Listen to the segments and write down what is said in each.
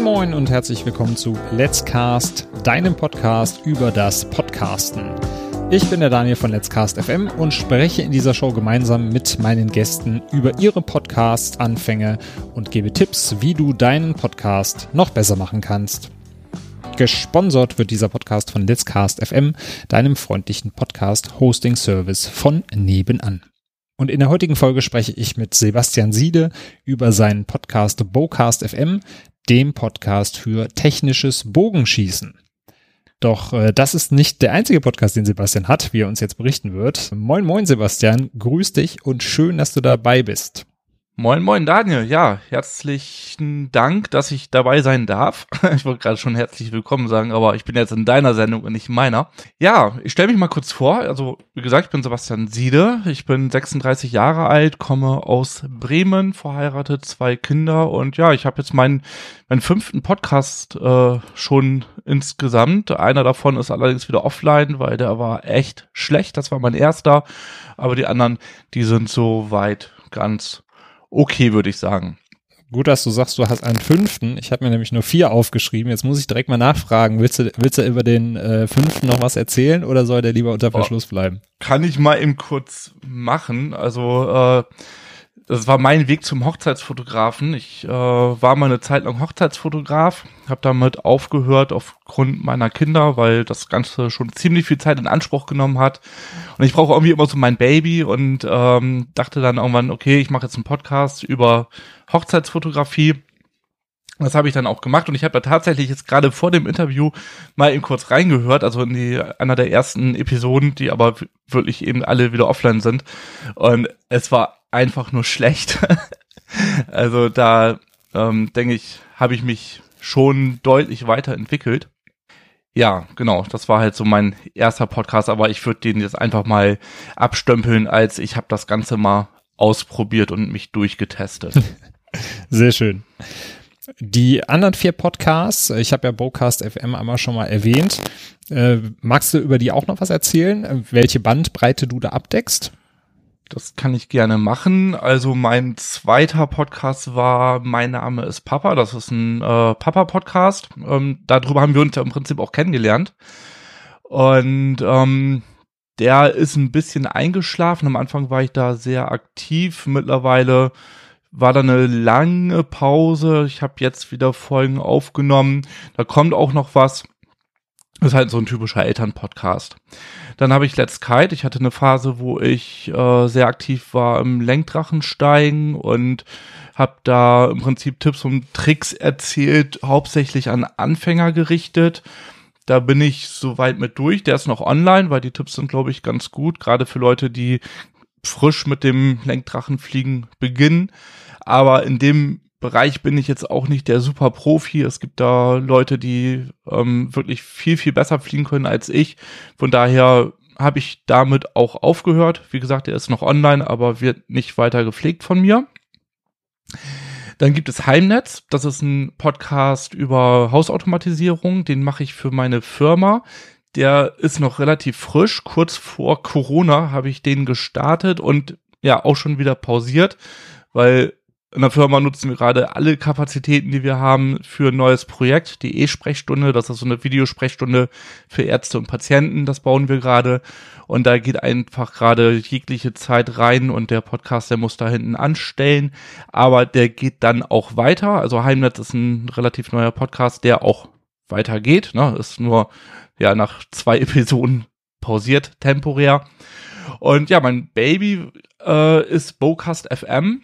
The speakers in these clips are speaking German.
Moin Moin und herzlich willkommen zu Let's Cast, deinem Podcast über das Podcasten. Ich bin der Daniel von Let's Cast FM und spreche in dieser Show gemeinsam mit meinen Gästen über ihre Podcast-Anfänge und gebe Tipps, wie du deinen Podcast noch besser machen kannst. Gesponsert wird dieser Podcast von Let's Cast FM, deinem freundlichen Podcast-Hosting-Service von nebenan. Und in der heutigen Folge spreche ich mit Sebastian Siede über seinen Podcast Bowcast FM, dem Podcast für technisches Bogenschießen. Doch äh, das ist nicht der einzige Podcast, den Sebastian hat, wie er uns jetzt berichten wird. Moin, moin, Sebastian, grüß dich und schön, dass du dabei bist. Moin, moin, Daniel. Ja, herzlichen Dank, dass ich dabei sein darf. Ich wollte gerade schon herzlich willkommen sagen, aber ich bin jetzt in deiner Sendung und nicht in meiner. Ja, ich stelle mich mal kurz vor. Also, wie gesagt, ich bin Sebastian Siede. Ich bin 36 Jahre alt, komme aus Bremen, verheiratet, zwei Kinder und ja, ich habe jetzt meinen, meinen fünften Podcast äh, schon insgesamt. Einer davon ist allerdings wieder offline, weil der war echt schlecht. Das war mein erster. Aber die anderen, die sind so weit ganz okay, würde ich sagen. Gut, dass du sagst, du hast einen fünften. Ich habe mir nämlich nur vier aufgeschrieben. Jetzt muss ich direkt mal nachfragen. Willst du, willst du über den äh, fünften noch was erzählen oder soll der lieber unter Verschluss bleiben? Kann ich mal eben kurz machen. Also äh, das war mein Weg zum Hochzeitsfotografen. Ich äh, war mal eine Zeit lang Hochzeitsfotograf, habe damit aufgehört aufgrund meiner Kinder, weil das Ganze schon ziemlich viel Zeit in Anspruch genommen hat. Und ich brauche irgendwie immer so mein Baby und ähm, dachte dann irgendwann, okay, ich mache jetzt einen Podcast über Hochzeitsfotografie. Das habe ich dann auch gemacht und ich habe da tatsächlich jetzt gerade vor dem Interview mal eben kurz reingehört, also in die einer der ersten Episoden, die aber wirklich eben alle wieder offline sind. Und es war einfach nur schlecht. also da ähm, denke ich, habe ich mich schon deutlich weiterentwickelt. Ja, genau, das war halt so mein erster Podcast, aber ich würde den jetzt einfach mal abstempeln, als ich habe das Ganze mal ausprobiert und mich durchgetestet. Sehr schön. Die anderen vier Podcasts, ich habe ja Bocast FM einmal schon mal erwähnt. Äh, magst du über die auch noch was erzählen? Welche Bandbreite du da abdeckst? Das kann ich gerne machen. Also mein zweiter Podcast war Mein Name ist Papa. Das ist ein äh, Papa-Podcast. Ähm, darüber haben wir uns ja im Prinzip auch kennengelernt. Und ähm, der ist ein bisschen eingeschlafen. Am Anfang war ich da sehr aktiv. Mittlerweile war da eine lange Pause. Ich habe jetzt wieder Folgen aufgenommen. Da kommt auch noch was. Das ist halt so ein typischer Elternpodcast. Dann habe ich Let's Kite. Ich hatte eine Phase, wo ich äh, sehr aktiv war im Lenkdrachensteigen und habe da im Prinzip Tipps und Tricks erzählt, hauptsächlich an Anfänger gerichtet. Da bin ich soweit mit durch. Der ist noch online, weil die Tipps sind, glaube ich, ganz gut, gerade für Leute, die frisch mit dem Lenkdrachenfliegen beginnen. Aber in dem Bereich bin ich jetzt auch nicht der super Profi. Es gibt da Leute, die ähm, wirklich viel, viel besser fliegen können als ich. Von daher habe ich damit auch aufgehört. Wie gesagt, er ist noch online, aber wird nicht weiter gepflegt von mir. Dann gibt es Heimnetz. Das ist ein Podcast über Hausautomatisierung. Den mache ich für meine Firma. Der ist noch relativ frisch. Kurz vor Corona habe ich den gestartet und ja auch schon wieder pausiert, weil in der Firma nutzen wir gerade alle Kapazitäten, die wir haben, für ein neues Projekt, die E-Sprechstunde. Das ist so eine Videosprechstunde für Ärzte und Patienten. Das bauen wir gerade. Und da geht einfach gerade jegliche Zeit rein und der Podcast, der muss da hinten anstellen. Aber der geht dann auch weiter. Also Heimnetz ist ein relativ neuer Podcast, der auch weitergeht. Ne? Ist nur ja nach zwei Episoden pausiert, temporär. Und ja, mein Baby äh, ist Bocast FM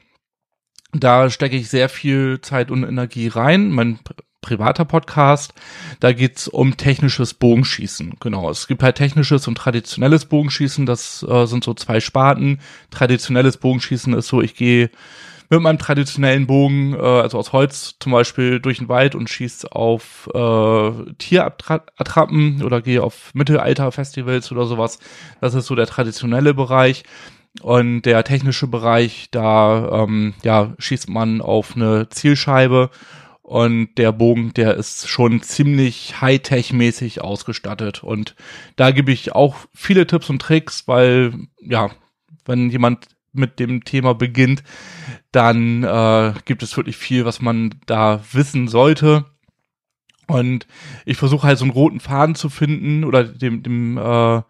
da stecke ich sehr viel Zeit und Energie rein. Mein privater Podcast, da geht's um technisches Bogenschießen. Genau, es gibt halt technisches und traditionelles Bogenschießen. Das äh, sind so zwei Sparten. Traditionelles Bogenschießen ist so, ich gehe mit meinem traditionellen Bogen, äh, also aus Holz zum Beispiel, durch den Wald und schieße auf äh, Tierattrappen oder gehe auf Mittelalter-Festivals oder sowas. Das ist so der traditionelle Bereich. Und der technische Bereich, da ähm, ja, schießt man auf eine Zielscheibe und der Bogen, der ist schon ziemlich Hightech-mäßig ausgestattet. Und da gebe ich auch viele Tipps und Tricks, weil ja, wenn jemand mit dem Thema beginnt, dann äh, gibt es wirklich viel, was man da wissen sollte. Und ich versuche halt so einen roten Faden zu finden oder dem, dem, äh,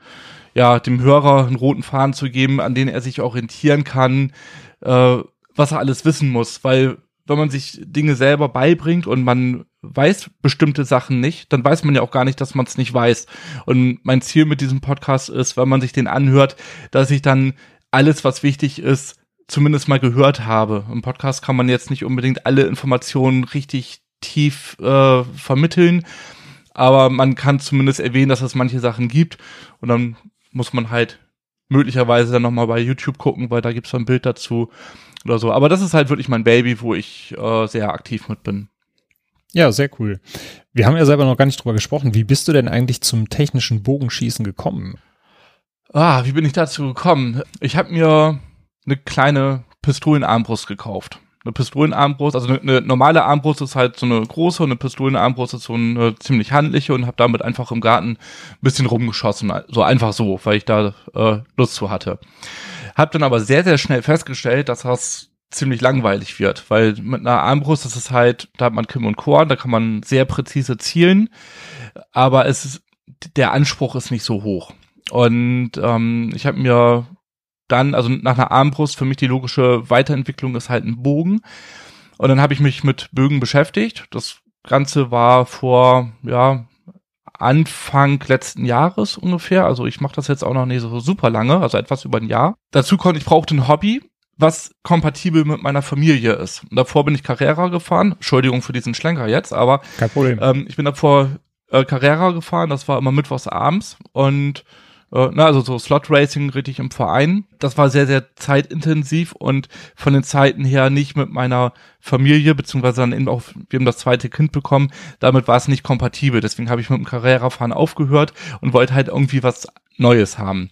ja, dem Hörer einen roten Faden zu geben, an den er sich orientieren kann, äh, was er alles wissen muss. Weil wenn man sich Dinge selber beibringt und man weiß bestimmte Sachen nicht, dann weiß man ja auch gar nicht, dass man es nicht weiß. Und mein Ziel mit diesem Podcast ist, wenn man sich den anhört, dass ich dann alles, was wichtig ist, zumindest mal gehört habe. Im Podcast kann man jetzt nicht unbedingt alle Informationen richtig tief äh, vermitteln, aber man kann zumindest erwähnen, dass es manche Sachen gibt und dann muss man halt möglicherweise dann nochmal bei YouTube gucken, weil da gibt's so ein Bild dazu oder so. Aber das ist halt wirklich mein Baby, wo ich äh, sehr aktiv mit bin. Ja, sehr cool. Wir haben ja selber noch gar nicht drüber gesprochen. Wie bist du denn eigentlich zum technischen Bogenschießen gekommen? Ah, wie bin ich dazu gekommen? Ich habe mir eine kleine Pistolenarmbrust gekauft eine Pistolenarmbrust, also eine, eine, normale Armbrust ist halt so eine große und eine Pistolenarmbrust ist so eine ziemlich handliche und habe damit einfach im Garten ein bisschen rumgeschossen, so einfach so, weil ich da äh, Lust zu hatte. Hab dann aber sehr, sehr schnell festgestellt, dass das ziemlich langweilig wird, weil mit einer Armbrust ist es halt, da hat man Kim und Korn, da kann man sehr präzise zielen, aber es ist, der Anspruch ist nicht so hoch. Und ähm, ich habe mir dann, also nach einer Armbrust, für mich die logische Weiterentwicklung ist halt ein Bogen. Und dann habe ich mich mit Bögen beschäftigt. Das Ganze war vor, ja, Anfang letzten Jahres ungefähr. Also ich mache das jetzt auch noch nicht so super lange, also etwas über ein Jahr. Dazu konnte ich brauchte ein Hobby, was kompatibel mit meiner Familie ist. Und davor bin ich Carrera gefahren. Entschuldigung für diesen Schlenker jetzt, aber Kein Problem. Ähm, ich bin davor äh, Carrera gefahren. Das war immer mittwochs abends und äh, na, also so Slot Racing richtig im Verein. Das war sehr, sehr zeitintensiv und von den Zeiten her nicht mit meiner Familie, beziehungsweise dann eben auch, wir haben das zweite Kind bekommen, damit war es nicht kompatibel. Deswegen habe ich mit dem Carrera-Fahren aufgehört und wollte halt irgendwie was Neues haben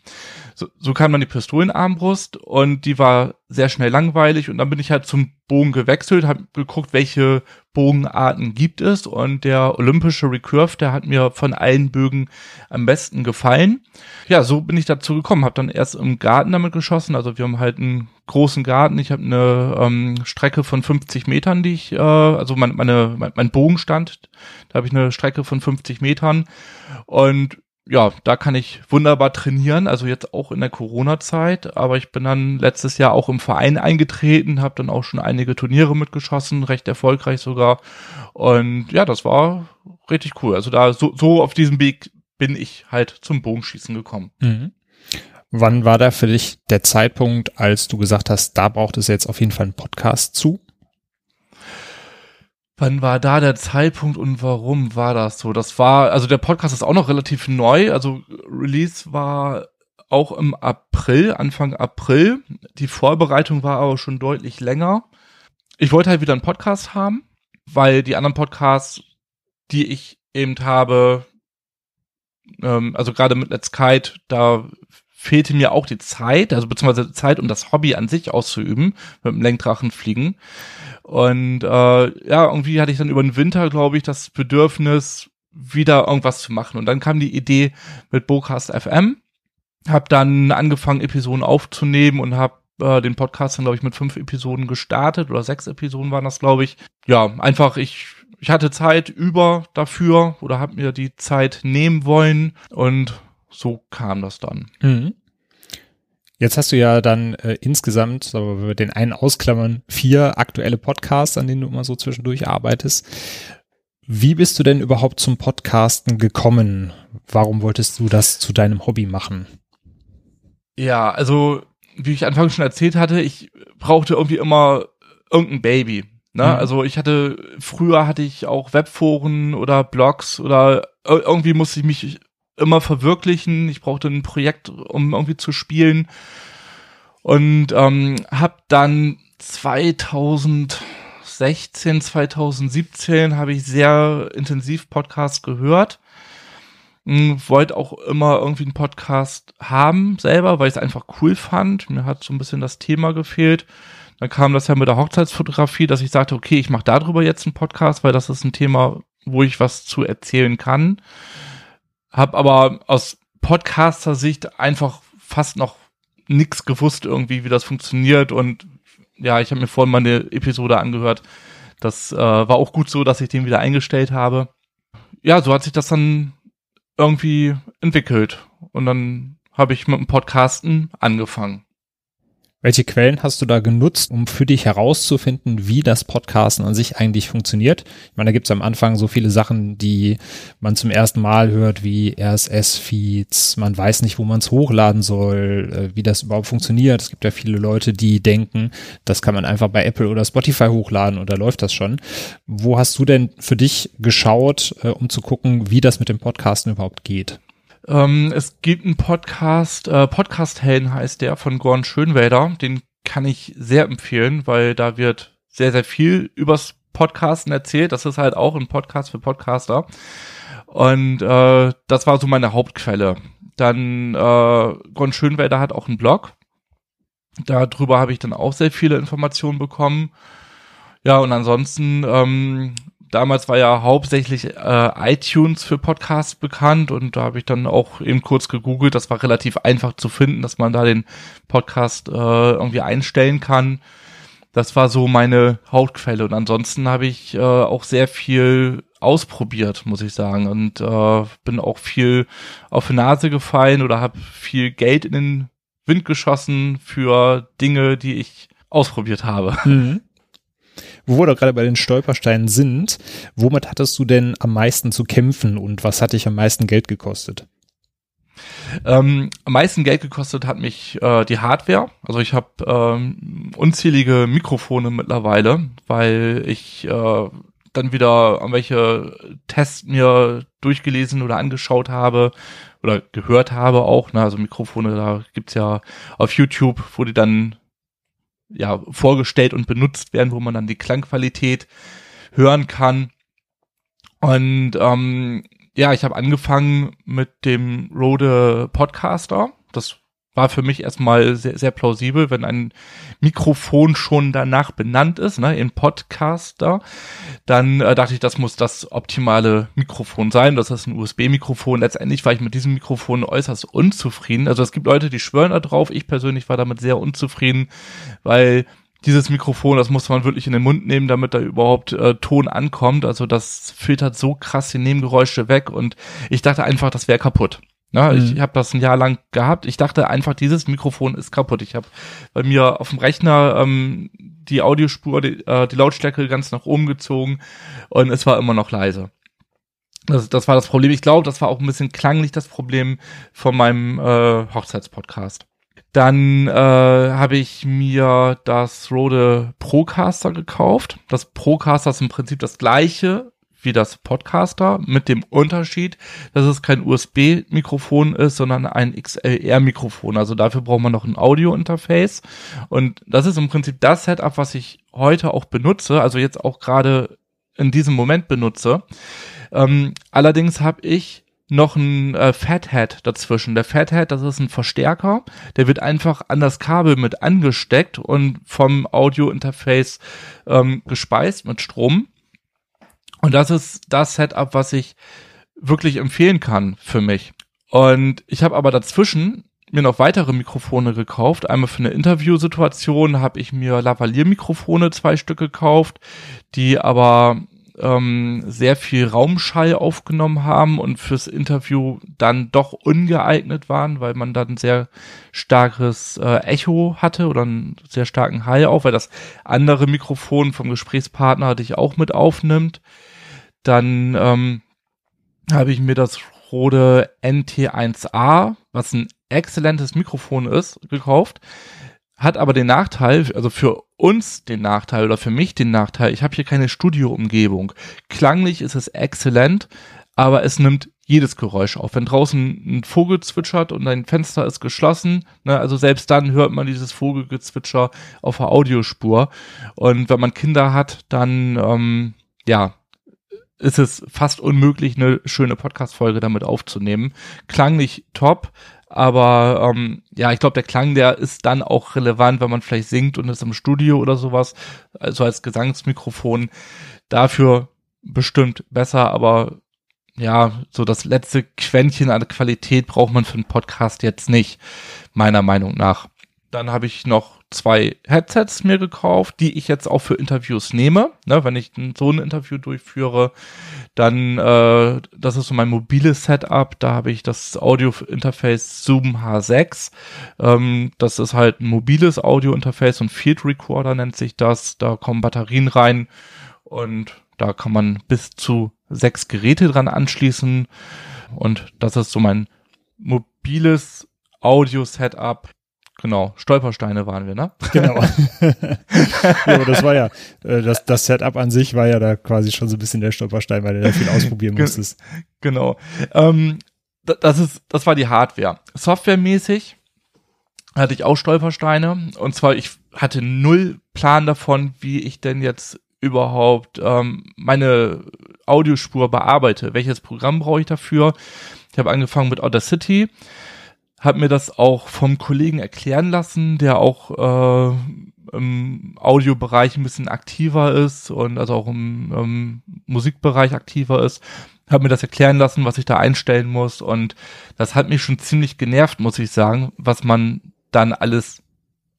so, so kam dann die Pistolenarmbrust und die war sehr schnell langweilig und dann bin ich halt zum Bogen gewechselt, habe geguckt, welche Bogenarten gibt es und der olympische Recurve, der hat mir von allen Bögen am besten gefallen. Ja, so bin ich dazu gekommen, habe dann erst im Garten damit geschossen, also wir haben halt einen großen Garten, ich habe eine ähm, Strecke von 50 Metern, die ich, äh, also mein, meine, mein, mein Bogenstand, da habe ich eine Strecke von 50 Metern und ja, da kann ich wunderbar trainieren, also jetzt auch in der Corona-Zeit, aber ich bin dann letztes Jahr auch im Verein eingetreten, habe dann auch schon einige Turniere mitgeschossen, recht erfolgreich sogar und ja, das war richtig cool. Also da so, so auf diesem Weg bin ich halt zum Bogenschießen gekommen. Mhm. Wann war da für dich der Zeitpunkt, als du gesagt hast, da braucht es jetzt auf jeden Fall einen Podcast zu? Wann war da der Zeitpunkt und warum war das so? Das war, also der Podcast ist auch noch relativ neu. Also Release war auch im April, Anfang April. Die Vorbereitung war aber schon deutlich länger. Ich wollte halt wieder einen Podcast haben, weil die anderen Podcasts, die ich eben habe, ähm, also gerade mit Let's Kite, da fehlte mir auch die Zeit, also beziehungsweise Zeit, um das Hobby an sich auszuüben, mit dem Lenkdrachenfliegen. Und äh, ja, irgendwie hatte ich dann über den Winter, glaube ich, das Bedürfnis, wieder irgendwas zu machen. Und dann kam die Idee mit Bocast FM. Hab dann angefangen, Episoden aufzunehmen und habe äh, den Podcast dann, glaube ich, mit fünf Episoden gestartet oder sechs Episoden waren das, glaube ich. Ja, einfach ich ich hatte Zeit über dafür oder habe mir die Zeit nehmen wollen und so kam das dann. Mhm. Jetzt hast du ja dann äh, insgesamt, so wir den einen ausklammern, vier aktuelle Podcasts, an denen du immer so zwischendurch arbeitest. Wie bist du denn überhaupt zum Podcasten gekommen? Warum wolltest du das zu deinem Hobby machen? Ja, also wie ich anfangs schon erzählt hatte, ich brauchte irgendwie immer irgendein Baby. Ne? Mhm. Also ich hatte, früher hatte ich auch Webforen oder Blogs oder irgendwie musste ich mich immer verwirklichen. Ich brauchte ein Projekt, um irgendwie zu spielen. Und ähm, habe dann 2016, 2017 habe ich sehr intensiv Podcast gehört. Hm, wollte auch immer irgendwie einen Podcast haben selber, weil ich es einfach cool fand. Mir hat so ein bisschen das Thema gefehlt. Dann kam das ja mit der Hochzeitsfotografie, dass ich sagte, okay, ich mache darüber jetzt einen Podcast, weil das ist ein Thema, wo ich was zu erzählen kann. Hab aber aus Podcaster-Sicht einfach fast noch nix gewusst irgendwie, wie das funktioniert und ja, ich habe mir vorhin mal eine Episode angehört. Das äh, war auch gut so, dass ich den wieder eingestellt habe. ja, so hat sich das dann irgendwie entwickelt. Und dann habe ich mit dem Podcasten angefangen. Welche Quellen hast du da genutzt, um für dich herauszufinden, wie das Podcasten an sich eigentlich funktioniert? Ich meine, da gibt es am Anfang so viele Sachen, die man zum ersten Mal hört, wie RSS-Feeds, man weiß nicht, wo man es hochladen soll, äh, wie das überhaupt funktioniert. Es gibt ja viele Leute, die denken, das kann man einfach bei Apple oder Spotify hochladen und da läuft das schon. Wo hast du denn für dich geschaut, äh, um zu gucken, wie das mit dem Podcasten überhaupt geht? Ähm, es gibt einen Podcast, äh, Podcast Helden heißt der von Gorn Schönwälder. Den kann ich sehr empfehlen, weil da wird sehr, sehr viel übers Podcasten erzählt. Das ist halt auch ein Podcast für Podcaster. Und äh, das war so meine Hauptquelle. Dann äh, Gorn Schönwälder hat auch einen Blog. Darüber habe ich dann auch sehr viele Informationen bekommen. Ja, und ansonsten ähm, damals war ja hauptsächlich äh, iTunes für Podcasts bekannt und da habe ich dann auch eben kurz gegoogelt. Das war relativ einfach zu finden, dass man da den Podcast äh, irgendwie einstellen kann. Das war so meine Hauptquelle und ansonsten habe ich äh, auch sehr viel ausprobiert, muss ich sagen und äh, bin auch viel auf die Nase gefallen oder habe viel Geld in den Wind geschossen für Dinge, die ich ausprobiert habe. Mhm wo wir da gerade bei den Stolpersteinen sind, womit hattest du denn am meisten zu kämpfen und was hat dich am meisten Geld gekostet? Ähm, am meisten Geld gekostet hat mich äh, die Hardware. Also ich habe ähm, unzählige Mikrofone mittlerweile, weil ich äh, dann wieder an welche Tests mir durchgelesen oder angeschaut habe oder gehört habe auch. Ne? Also Mikrofone, da gibt's ja auf YouTube, wo die dann ja, vorgestellt und benutzt werden, wo man dann die Klangqualität hören kann. Und ähm, ja, ich habe angefangen mit dem Rode Podcaster. Das war für mich erstmal sehr, sehr plausibel, wenn ein Mikrofon schon danach benannt ist, ne, in Podcaster, dann äh, dachte ich, das muss das optimale Mikrofon sein. Das ist ein USB-Mikrofon. Letztendlich war ich mit diesem Mikrofon äußerst unzufrieden. Also es gibt Leute, die schwören da drauf. Ich persönlich war damit sehr unzufrieden, weil dieses Mikrofon, das muss man wirklich in den Mund nehmen, damit da überhaupt äh, Ton ankommt. Also das filtert so krass die Nebengeräusche weg und ich dachte einfach, das wäre kaputt. Ja, mhm. Ich habe das ein Jahr lang gehabt. Ich dachte einfach, dieses Mikrofon ist kaputt. Ich habe bei mir auf dem Rechner ähm, die Audiospur, die, äh, die Lautstärke ganz nach oben gezogen und es war immer noch leise. Das, das war das Problem. Ich glaube, das war auch ein bisschen klanglich das Problem von meinem äh, Hochzeitspodcast. Dann äh, habe ich mir das Rode Procaster gekauft. Das Procaster ist im Prinzip das gleiche wie das Podcaster mit dem Unterschied, dass es kein USB-Mikrofon ist, sondern ein XLR-Mikrofon. Also dafür braucht man noch ein Audio-Interface. Und das ist im Prinzip das Setup, was ich heute auch benutze, also jetzt auch gerade in diesem Moment benutze. Ähm, allerdings habe ich noch ein äh, Fathead dazwischen. Der Fathead, das ist ein Verstärker, der wird einfach an das Kabel mit angesteckt und vom Audio-Interface ähm, gespeist mit Strom. Und das ist das Setup, was ich wirklich empfehlen kann für mich. Und ich habe aber dazwischen mir noch weitere Mikrofone gekauft. Einmal für eine Interviewsituation habe ich mir Lavalier-Mikrofone zwei Stück gekauft, die aber ähm, sehr viel Raumschall aufgenommen haben und fürs Interview dann doch ungeeignet waren, weil man dann sehr starkes äh, Echo hatte oder einen sehr starken Hall auch, weil das andere Mikrofon vom Gesprächspartner dich auch mit aufnimmt. Dann ähm, habe ich mir das Rode NT1A, was ein exzellentes Mikrofon ist, gekauft. Hat aber den Nachteil, also für uns den Nachteil oder für mich den Nachteil, ich habe hier keine Studioumgebung. Klanglich ist es exzellent, aber es nimmt jedes Geräusch auf. Wenn draußen ein Vogel zwitschert und ein Fenster ist geschlossen, ne, also selbst dann hört man dieses Vogelgezwitscher auf der Audiospur. Und wenn man Kinder hat, dann ähm, ja, ist es fast unmöglich, eine schöne Podcast-Folge damit aufzunehmen. Klang nicht top, aber ähm, ja, ich glaube, der Klang, der ist dann auch relevant, wenn man vielleicht singt und ist im Studio oder sowas, also als Gesangsmikrofon. Dafür bestimmt besser, aber ja, so das letzte Quäntchen an Qualität braucht man für einen Podcast jetzt nicht, meiner Meinung nach. Dann habe ich noch zwei Headsets mir gekauft, die ich jetzt auch für Interviews nehme. Ne, wenn ich so ein Interview durchführe, dann, äh, das ist so mein mobiles Setup. Da habe ich das Audio-Interface Zoom H6. Ähm, das ist halt ein mobiles Audio-Interface und Field Recorder nennt sich das. Da kommen Batterien rein und da kann man bis zu sechs Geräte dran anschließen. Und das ist so mein mobiles Audio-Setup. Genau, Stolpersteine waren wir, ne? Genau. ja, aber das war ja, äh, das, das Setup an sich war ja da quasi schon so ein bisschen der Stolperstein, weil du da viel ausprobieren musstest. Genau. Ähm, das ist, das war die Hardware. Softwaremäßig hatte ich auch Stolpersteine. Und zwar, ich hatte null Plan davon, wie ich denn jetzt überhaupt ähm, meine Audiospur bearbeite. Welches Programm brauche ich dafür? Ich habe angefangen mit Audacity habe mir das auch vom Kollegen erklären lassen, der auch äh, im Audiobereich ein bisschen aktiver ist und also auch im, im Musikbereich aktiver ist. Habe mir das erklären lassen, was ich da einstellen muss und das hat mich schon ziemlich genervt, muss ich sagen, was man dann alles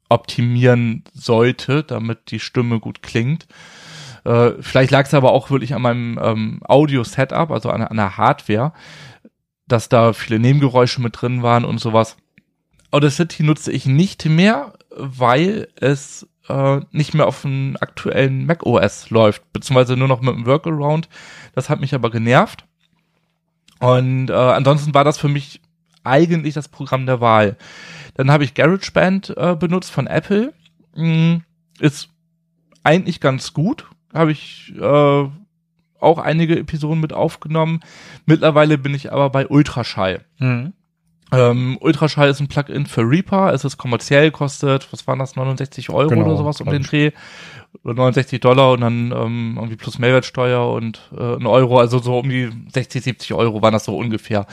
optimieren sollte, damit die Stimme gut klingt. Äh, vielleicht lag es aber auch wirklich an meinem ähm, Audio-Setup, also an, an der Hardware dass da viele Nebengeräusche mit drin waren und sowas. Audacity nutze ich nicht mehr, weil es äh, nicht mehr auf dem aktuellen Mac OS läuft, beziehungsweise nur noch mit dem Workaround. Das hat mich aber genervt. Und äh, ansonsten war das für mich eigentlich das Programm der Wahl. Dann habe ich GarageBand äh, benutzt von Apple. Mm, ist eigentlich ganz gut. Habe ich äh, auch einige Episoden mit aufgenommen. Mittlerweile bin ich aber bei Ultraschall. Mhm. Ähm, Ultraschall ist ein Plugin für Reaper. Es ist kommerziell, kostet, was waren das, 69 Euro genau, oder sowas um den Dreh. Oder 69 Dollar und dann ähm, irgendwie plus Mehrwertsteuer und äh, ein Euro, also so um die 60, 70 Euro waren das so ungefähr.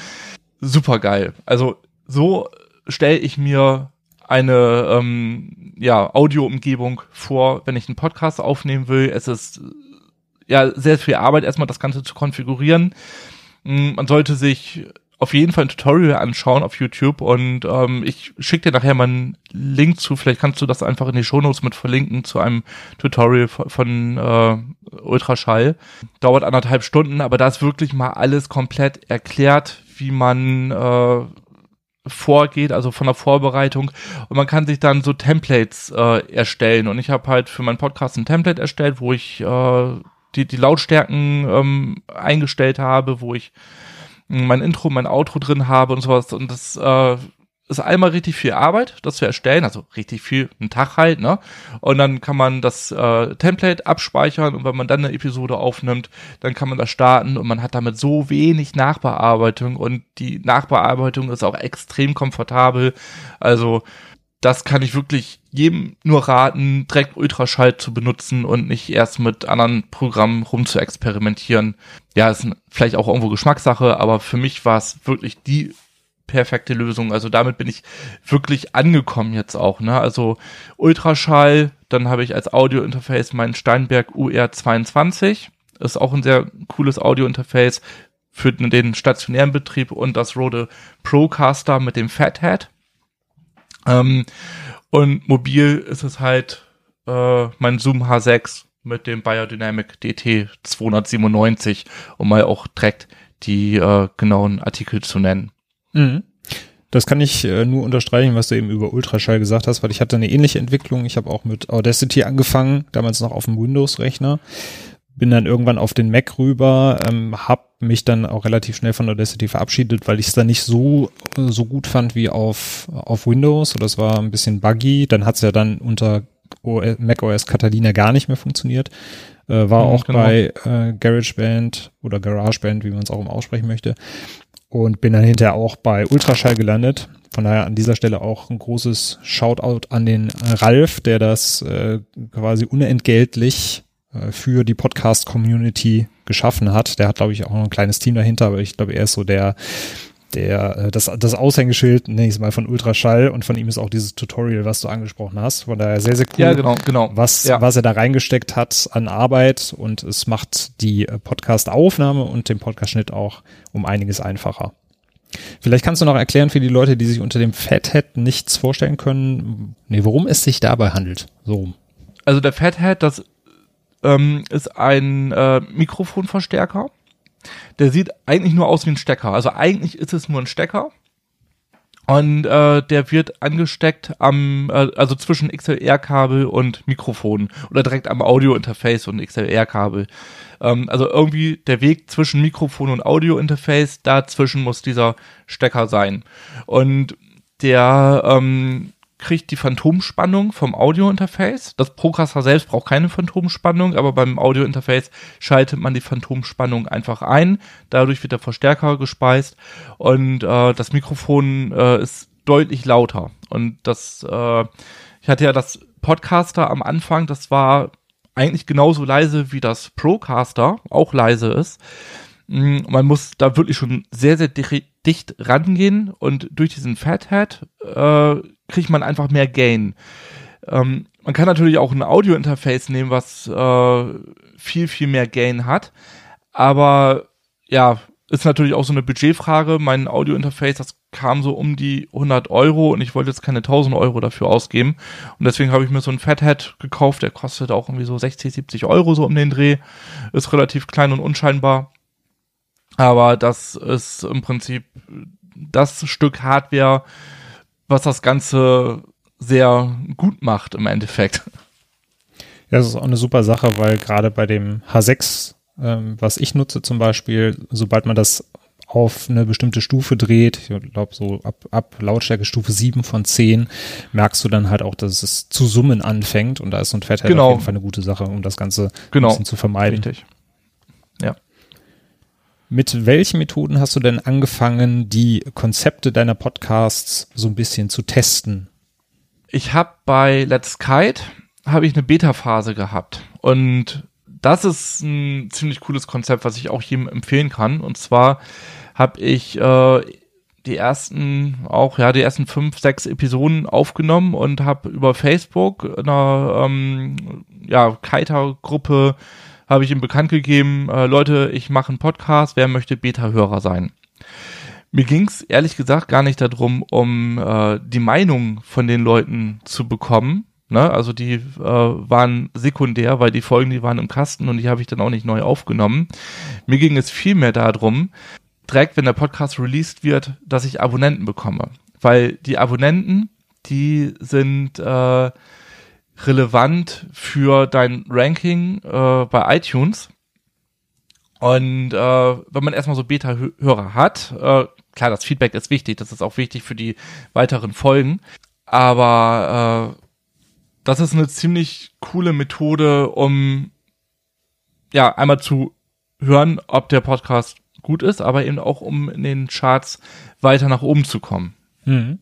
Super geil. Also so stelle ich mir eine ähm, ja, Audio-Umgebung vor, wenn ich einen Podcast aufnehmen will. Es ist ja sehr viel Arbeit, erstmal das Ganze zu konfigurieren. Mm, man sollte sich auf jeden Fall ein Tutorial anschauen auf YouTube und ähm, ich schicke dir nachher mal einen Link zu, vielleicht kannst du das einfach in die Shownotes mit verlinken zu einem Tutorial von, äh, Ultraschall. Dauert anderthalb Stunden, aber da ist wirklich mal alles komplett erklärt, wie man äh, vorgeht, also von der Vorbereitung und man kann sich dann so Templates äh, erstellen und ich habe halt für meinen Podcast ein Template erstellt, wo ich äh, die, die Lautstärken ähm, eingestellt habe, wo ich mein Intro, mein Outro drin habe und sowas. Und das äh, ist einmal richtig viel Arbeit, das zu erstellen, also richtig viel, ein Tag halt, ne? Und dann kann man das äh, Template abspeichern und wenn man dann eine Episode aufnimmt, dann kann man das starten und man hat damit so wenig Nachbearbeitung und die Nachbearbeitung ist auch extrem komfortabel. Also das kann ich wirklich jedem nur raten, direkt Ultraschall zu benutzen und nicht erst mit anderen Programmen rum zu experimentieren. Ja, ist vielleicht auch irgendwo Geschmackssache, aber für mich war es wirklich die perfekte Lösung. Also damit bin ich wirklich angekommen jetzt auch. Ne? Also Ultraschall, dann habe ich als Audio-Interface meinen Steinberg UR22. Ist auch ein sehr cooles Audio-Interface für den stationären Betrieb und das Rode Procaster mit dem Fathead. Ähm, und mobil ist es halt äh, mein Zoom H6 mit dem Biodynamic DT 297, um mal auch direkt die äh, genauen Artikel zu nennen. Mhm. Das kann ich äh, nur unterstreichen, was du eben über Ultraschall gesagt hast, weil ich hatte eine ähnliche Entwicklung. Ich habe auch mit Audacity angefangen, damals noch auf dem Windows-Rechner bin dann irgendwann auf den Mac rüber, ähm, habe mich dann auch relativ schnell von Audacity verabschiedet, weil ich es dann nicht so so gut fand wie auf auf Windows. Das war ein bisschen buggy. Dann hat es ja dann unter OS, Mac OS Catalina gar nicht mehr funktioniert. Äh, war mhm, auch genau. bei äh, GarageBand oder GarageBand, wie man es auch immer aussprechen möchte. Und bin dann hinterher auch bei Ultraschall gelandet. Von daher an dieser Stelle auch ein großes Shoutout an den Ralf, der das äh, quasi unentgeltlich äh, für die Podcast-Community geschaffen hat. Der hat, glaube ich, auch noch ein kleines Team dahinter, aber ich glaube, er ist so der, der, äh, das, das Aushängeschild, nenne ich es mal, von Ultraschall und von ihm ist auch dieses Tutorial, was du angesprochen hast. Von daher sehr, sehr cool, ja, genau, genau. Was, ja. was er da reingesteckt hat an Arbeit und es macht die äh, Podcast-Aufnahme und den Podcast-Schnitt auch um einiges einfacher. Vielleicht kannst du noch erklären für die Leute, die sich unter dem Fathead nichts vorstellen können, nee, worum es sich dabei handelt. So. Also der Fathead, das ähm, ist ein äh, Mikrofonverstärker. Der sieht eigentlich nur aus wie ein Stecker. Also eigentlich ist es nur ein Stecker. Und äh, der wird angesteckt am, äh, also zwischen XLR-Kabel und Mikrofon oder direkt am Audio-Interface und XLR-Kabel. Ähm, also irgendwie der Weg zwischen Mikrofon und Audio-Interface, dazwischen muss dieser Stecker sein. Und der ähm, kriegt die Phantomspannung vom Audio-Interface. Das Procaster selbst braucht keine Phantomspannung, aber beim Audio-Interface schaltet man die Phantomspannung einfach ein. Dadurch wird der Verstärker gespeist und äh, das Mikrofon äh, ist deutlich lauter. Und das, äh, ich hatte ja das Podcaster am Anfang, das war eigentlich genauso leise wie das Procaster auch leise ist. Mm, man muss da wirklich schon sehr, sehr dicht rangehen und durch diesen Fathead äh, kriegt man einfach mehr Gain. Ähm, man kann natürlich auch ein Audio-Interface nehmen, was äh, viel, viel mehr Gain hat. Aber ja, ist natürlich auch so eine Budgetfrage. Mein Audio-Interface, das kam so um die 100 Euro und ich wollte jetzt keine 1000 Euro dafür ausgeben. Und deswegen habe ich mir so ein Fathead gekauft, der kostet auch irgendwie so 60, 70 Euro so um den Dreh. Ist relativ klein und unscheinbar. Aber das ist im Prinzip das Stück Hardware, was das Ganze sehr gut macht im Endeffekt. Ja, das ist auch eine super Sache, weil gerade bei dem H6, ähm, was ich nutze zum Beispiel, sobald man das auf eine bestimmte Stufe dreht, ich glaube so ab, ab Lautstärke Stufe 7 von 10, merkst du dann halt auch, dass es zu summen anfängt und da ist so ein Fathead genau. auf jeden Fall eine gute Sache, um das Ganze genau. ein bisschen zu vermeiden. Richtig. Mit welchen Methoden hast du denn angefangen, die Konzepte deiner Podcasts so ein bisschen zu testen? Ich habe bei Let's Kite habe ich eine Beta-Phase gehabt und das ist ein ziemlich cooles Konzept, was ich auch jedem empfehlen kann. Und zwar habe ich äh, die ersten auch ja die ersten fünf sechs Episoden aufgenommen und habe über Facebook einer ähm, ja Kiter-Gruppe habe ich ihm bekannt gegeben, äh, Leute, ich mache einen Podcast, wer möchte Beta-Hörer sein? Mir ging es ehrlich gesagt gar nicht darum, um äh, die Meinung von den Leuten zu bekommen. Ne? Also die äh, waren sekundär, weil die Folgen, die waren im Kasten und die habe ich dann auch nicht neu aufgenommen. Mir ging es vielmehr darum, direkt wenn der Podcast released wird, dass ich Abonnenten bekomme. Weil die Abonnenten, die sind äh, relevant für dein Ranking äh, bei iTunes. Und äh, wenn man erstmal so Beta-Hörer hat, äh, klar, das Feedback ist wichtig, das ist auch wichtig für die weiteren Folgen, aber äh, das ist eine ziemlich coole Methode, um ja einmal zu hören, ob der Podcast gut ist, aber eben auch um in den Charts weiter nach oben zu kommen. Mhm.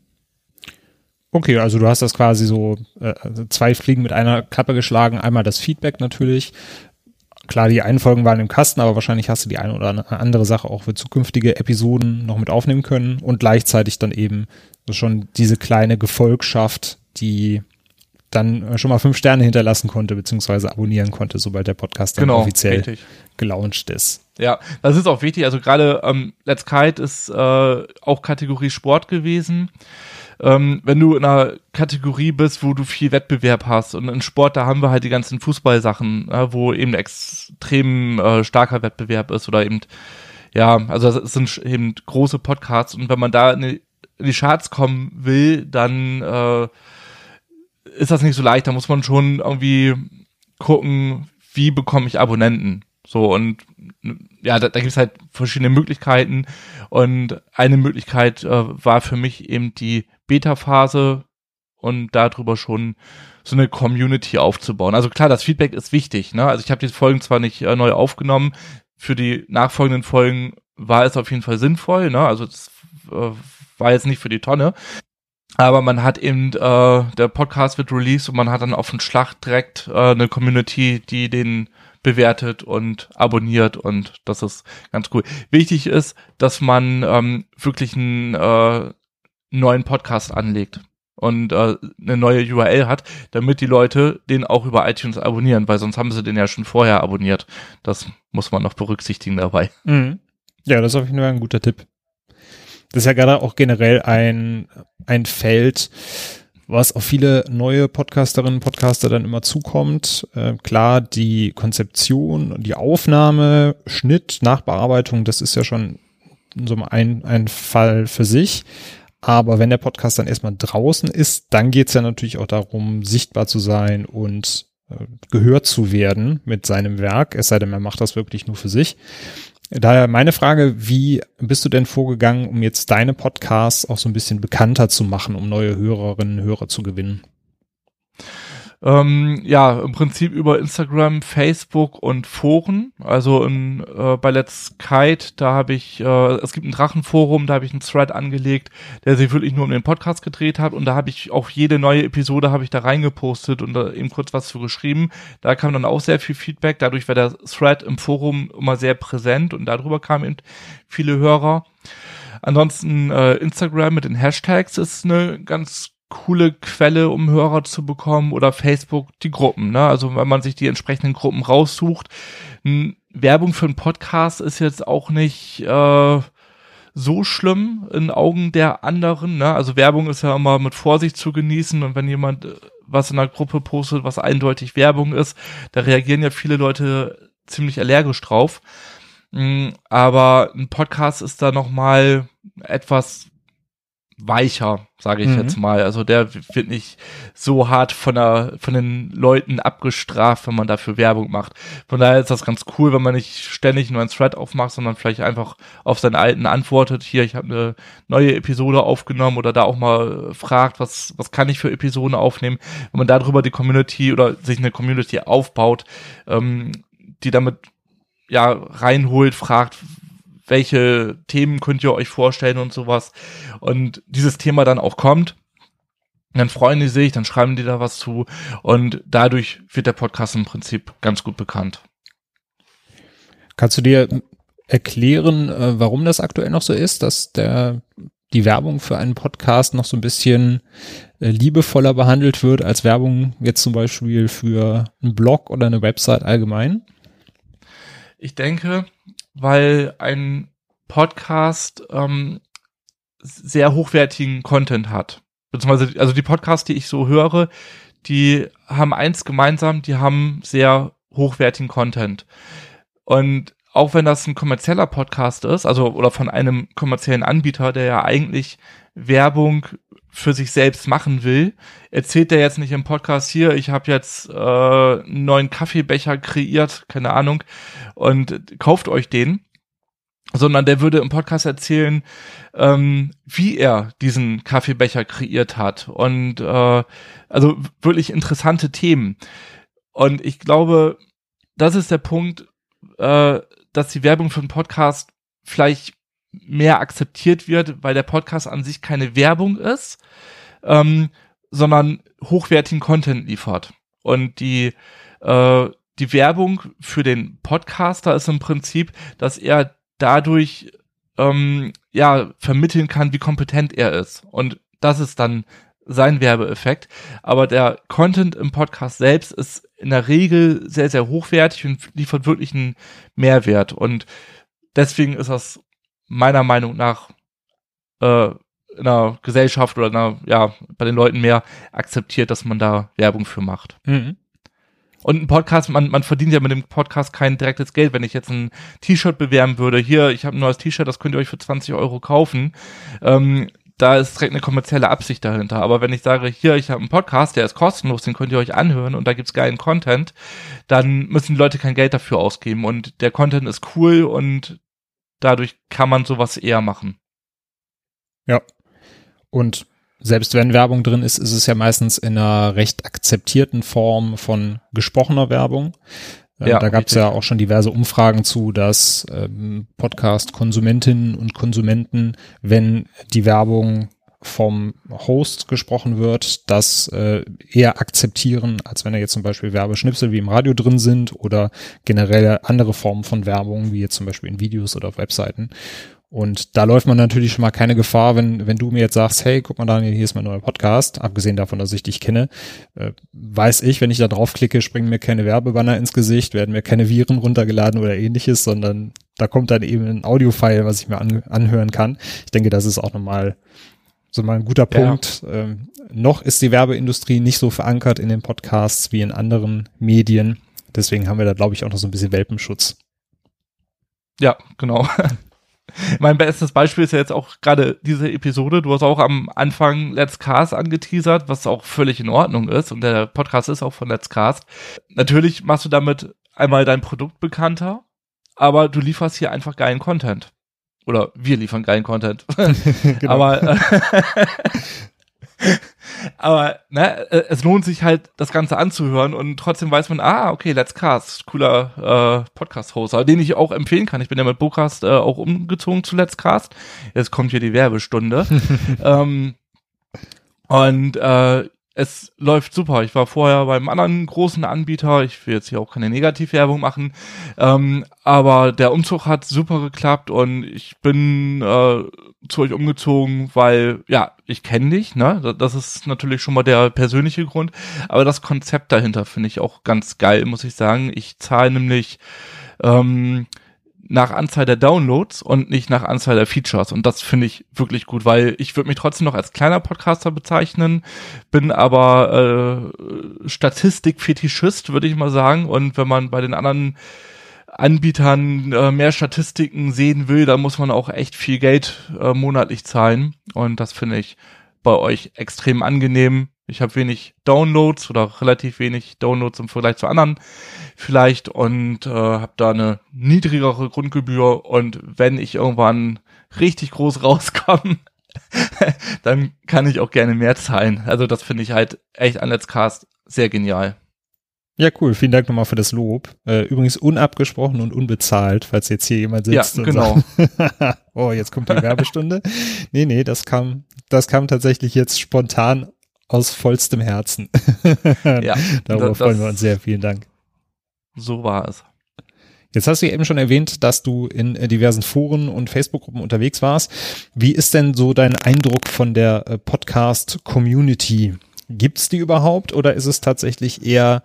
Okay, also du hast das quasi so äh, also zwei Fliegen mit einer Klappe geschlagen. Einmal das Feedback natürlich. Klar, die einen Folgen waren im Kasten, aber wahrscheinlich hast du die eine oder andere Sache auch für zukünftige Episoden noch mit aufnehmen können und gleichzeitig dann eben schon diese kleine Gefolgschaft, die dann schon mal fünf Sterne hinterlassen konnte, beziehungsweise abonnieren konnte, sobald der Podcast dann genau, offiziell richtig. gelauncht ist. Ja, das ist auch wichtig. Also gerade ähm, Let's Kite ist äh, auch Kategorie Sport gewesen ähm, wenn du in einer Kategorie bist, wo du viel Wettbewerb hast und in Sport, da haben wir halt die ganzen Fußballsachen, äh, wo eben extrem äh, starker Wettbewerb ist oder eben, ja, also das sind eben große Podcasts und wenn man da in die, in die Charts kommen will, dann äh, ist das nicht so leicht, da muss man schon irgendwie gucken, wie bekomme ich Abonnenten. So und ja, da, da gibt es halt verschiedene Möglichkeiten und eine Möglichkeit äh, war für mich eben die Beta-Phase und darüber schon so eine Community aufzubauen. Also klar, das Feedback ist wichtig. Ne? Also ich habe die Folgen zwar nicht äh, neu aufgenommen, für die nachfolgenden Folgen war es auf jeden Fall sinnvoll. Ne? Also das äh, war jetzt nicht für die Tonne. Aber man hat eben, äh, der Podcast wird released und man hat dann auf den Schlag direkt äh, eine Community, die den bewertet und abonniert und das ist ganz cool. Wichtig ist, dass man ähm, wirklich einen äh, neuen Podcast anlegt und äh, eine neue URL hat, damit die Leute den auch über iTunes abonnieren, weil sonst haben sie den ja schon vorher abonniert. Das muss man noch berücksichtigen dabei. Mhm. Ja, das ist auf jeden Fall ein guter Tipp. das ist ja gerade auch generell ein, ein Feld, was auf viele neue Podcasterinnen und Podcaster dann immer zukommt. Äh, klar, die Konzeption, die Aufnahme, Schnitt, Nachbearbeitung, das ist ja schon so ein, ein Fall für sich. Aber wenn der Podcast dann erstmal draußen ist, dann geht's ja natürlich auch darum, sichtbar zu sein und äh, gehört zu werden mit seinem Werk, es sei denn, er macht das wirklich nur für sich. Daher meine Frage, wie bist du denn vorgegangen, um jetzt deine Podcasts auch so ein bisschen bekannter zu machen, um neue Hörerinnen und Hörer zu gewinnen? Ähm, ja, im Prinzip über Instagram, Facebook und Foren. Also in, äh, bei Let's Kite, da habe ich, äh, es gibt ein Drachenforum, da habe ich einen Thread angelegt, der sich wirklich nur um den Podcast gedreht hat und da habe ich auch jede neue Episode habe ich da reingepostet und da eben kurz was zu geschrieben. Da kam dann auch sehr viel Feedback. Dadurch war der Thread im Forum immer sehr präsent und darüber kamen eben viele Hörer. Ansonsten äh, Instagram mit den Hashtags ist eine ganz coole Quelle, um Hörer zu bekommen oder Facebook die Gruppen. Ne? Also wenn man sich die entsprechenden Gruppen raussucht. Werbung für einen Podcast ist jetzt auch nicht äh, so schlimm in Augen der anderen. Ne? Also Werbung ist ja immer mit Vorsicht zu genießen und wenn jemand äh, was in der Gruppe postet, was eindeutig Werbung ist, da reagieren ja viele Leute ziemlich allergisch drauf. Aber ein Podcast ist da noch mal etwas weicher, sage ich mhm. jetzt mal. Also der wird nicht so hart von der von den Leuten abgestraft, wenn man dafür Werbung macht. Von daher ist das ganz cool, wenn man nicht ständig nur ein Thread aufmacht, sondern vielleicht einfach auf seinen alten antwortet. Hier, ich habe eine neue Episode aufgenommen oder da auch mal fragt, was was kann ich für Episoden aufnehmen. Wenn man darüber die Community oder sich eine Community aufbaut, ähm, die damit ja reinholt, fragt, welche Themen könnt ihr euch vorstellen und sowas. Und dieses Thema dann auch kommt, dann freuen die sich, dann schreiben die da was zu und dadurch wird der Podcast im Prinzip ganz gut bekannt. Kannst du dir erklären, äh, warum das aktuell noch so ist, dass der die Werbung für einen Podcast noch so ein bisschen äh, liebevoller behandelt wird als Werbung jetzt zum Beispiel für einen Blog oder eine Website allgemein? Ich denke, weil ein Podcast ähm, sehr hochwertigen Content hat. Beziehungsweise, also die Podcasts, die ich so höre, die haben eins gemeinsam, die haben sehr hochwertigen Content. Und auch wenn das ein kommerzieller Podcast ist, also oder von einem kommerziellen Anbieter, der ja eigentlich Werbung für sich selbst machen will, erzählt er jetzt nicht im Podcast hier, ich habe jetzt äh, einen neuen Kaffeebecher kreiert, keine Ahnung, und kauft euch den, sondern der würde im Podcast erzählen, ähm, wie er diesen Kaffeebecher kreiert hat und äh, also wirklich interessante Themen. Und ich glaube, das ist der Punkt, äh, dass die Werbung für einen Podcast vielleicht mehr akzeptiert wird, weil der Podcast an sich keine Werbung ist, ähm, sondern hochwertigen Content liefert. Und die, äh, die Werbung für den Podcaster ist im Prinzip, dass er dadurch ähm, ja vermitteln kann, wie kompetent er ist. Und das ist dann sein Werbeeffekt. Aber der Content im Podcast selbst ist in der Regel sehr, sehr hochwertig und liefert wirklich einen Mehrwert. Und deswegen ist das meiner Meinung nach äh, in der Gesellschaft oder einer, ja, bei den Leuten mehr akzeptiert, dass man da Werbung für macht. Mhm. Und ein Podcast, man, man verdient ja mit dem Podcast kein direktes Geld. Wenn ich jetzt ein T-Shirt bewerben würde, hier, ich habe ein neues T-Shirt, das könnt ihr euch für 20 Euro kaufen. Ähm, da ist direkt eine kommerzielle Absicht dahinter. Aber wenn ich sage, hier, ich habe einen Podcast, der ist kostenlos, den könnt ihr euch anhören und da gibt's geilen Content, dann müssen die Leute kein Geld dafür ausgeben. Und der Content ist cool und dadurch kann man sowas eher machen. Ja. Und selbst wenn Werbung drin ist, ist es ja meistens in einer recht akzeptierten Form von gesprochener Werbung. Ähm, ja, da gab es ja auch schon diverse Umfragen zu, dass ähm, Podcast-Konsumentinnen und Konsumenten, wenn die Werbung vom Host gesprochen wird, das äh, eher akzeptieren, als wenn da jetzt zum Beispiel Werbeschnipsel wie im Radio drin sind oder generell andere Formen von Werbung, wie jetzt zum Beispiel in Videos oder auf Webseiten. Und da läuft man natürlich schon mal keine Gefahr, wenn, wenn du mir jetzt sagst, hey, guck mal Daniel, hier ist mein neuer Podcast, abgesehen davon, dass ich dich kenne, äh, weiß ich, wenn ich da draufklicke, springen mir keine Werbebanner ins Gesicht, werden mir keine Viren runtergeladen oder ähnliches, sondern da kommt dann eben ein Audio-File, was ich mir an, anhören kann. Ich denke, das ist auch nochmal so mal ein guter Punkt. Ja. Ähm, noch ist die Werbeindustrie nicht so verankert in den Podcasts wie in anderen Medien. Deswegen haben wir da, glaube ich, auch noch so ein bisschen Welpenschutz. Ja, genau. mein bestes Beispiel ist ja jetzt auch gerade diese Episode. Du hast auch am Anfang Let's Cast angeteasert, was auch völlig in Ordnung ist. Und der Podcast ist auch von Let's Cast. Natürlich machst du damit einmal dein Produkt bekannter, aber du lieferst hier einfach geilen Content. Oder wir liefern geilen Content. genau. Aber äh, Aber ne, äh, es lohnt sich halt, das Ganze anzuhören und trotzdem weiß man, ah, okay, Let's Cast, cooler äh, Podcast-Hoster, den ich auch empfehlen kann. Ich bin ja mit Bocast äh, auch umgezogen zu Let's Cast. Jetzt kommt hier die Werbestunde. ähm, und äh, es läuft super. Ich war vorher beim anderen großen Anbieter. Ich will jetzt hier auch keine Negativwerbung machen. Ähm, aber der Umzug hat super geklappt und ich bin äh, zu euch umgezogen, weil, ja, ich kenne dich, ne? Das ist natürlich schon mal der persönliche Grund. Aber das Konzept dahinter finde ich auch ganz geil, muss ich sagen. Ich zahle nämlich ähm, nach Anzahl der Downloads und nicht nach Anzahl der Features. Und das finde ich wirklich gut, weil ich würde mich trotzdem noch als kleiner Podcaster bezeichnen, bin aber äh, Statistik-Fetischist, würde ich mal sagen. Und wenn man bei den anderen Anbietern äh, mehr Statistiken sehen will, dann muss man auch echt viel Geld äh, monatlich zahlen. Und das finde ich bei euch extrem angenehm. Ich habe wenig Downloads oder relativ wenig Downloads im Vergleich zu anderen vielleicht und äh, habe da eine niedrigere Grundgebühr und wenn ich irgendwann richtig groß rauskomme, dann kann ich auch gerne mehr zahlen. Also das finde ich halt echt an Let's Cast sehr genial. Ja, cool. Vielen Dank nochmal für das Lob. Äh, übrigens unabgesprochen und unbezahlt, falls jetzt hier jemand sitzt. Ja, genau. Sagt, oh, jetzt kommt die Werbestunde. nee, nee, das kam, das kam tatsächlich jetzt spontan aus vollstem Herzen. ja, Darüber freuen wir uns sehr. Vielen Dank. So war es. Jetzt hast du ja eben schon erwähnt, dass du in äh, diversen Foren und Facebook-Gruppen unterwegs warst. Wie ist denn so dein Eindruck von der äh, Podcast-Community? Gibt's die überhaupt oder ist es tatsächlich eher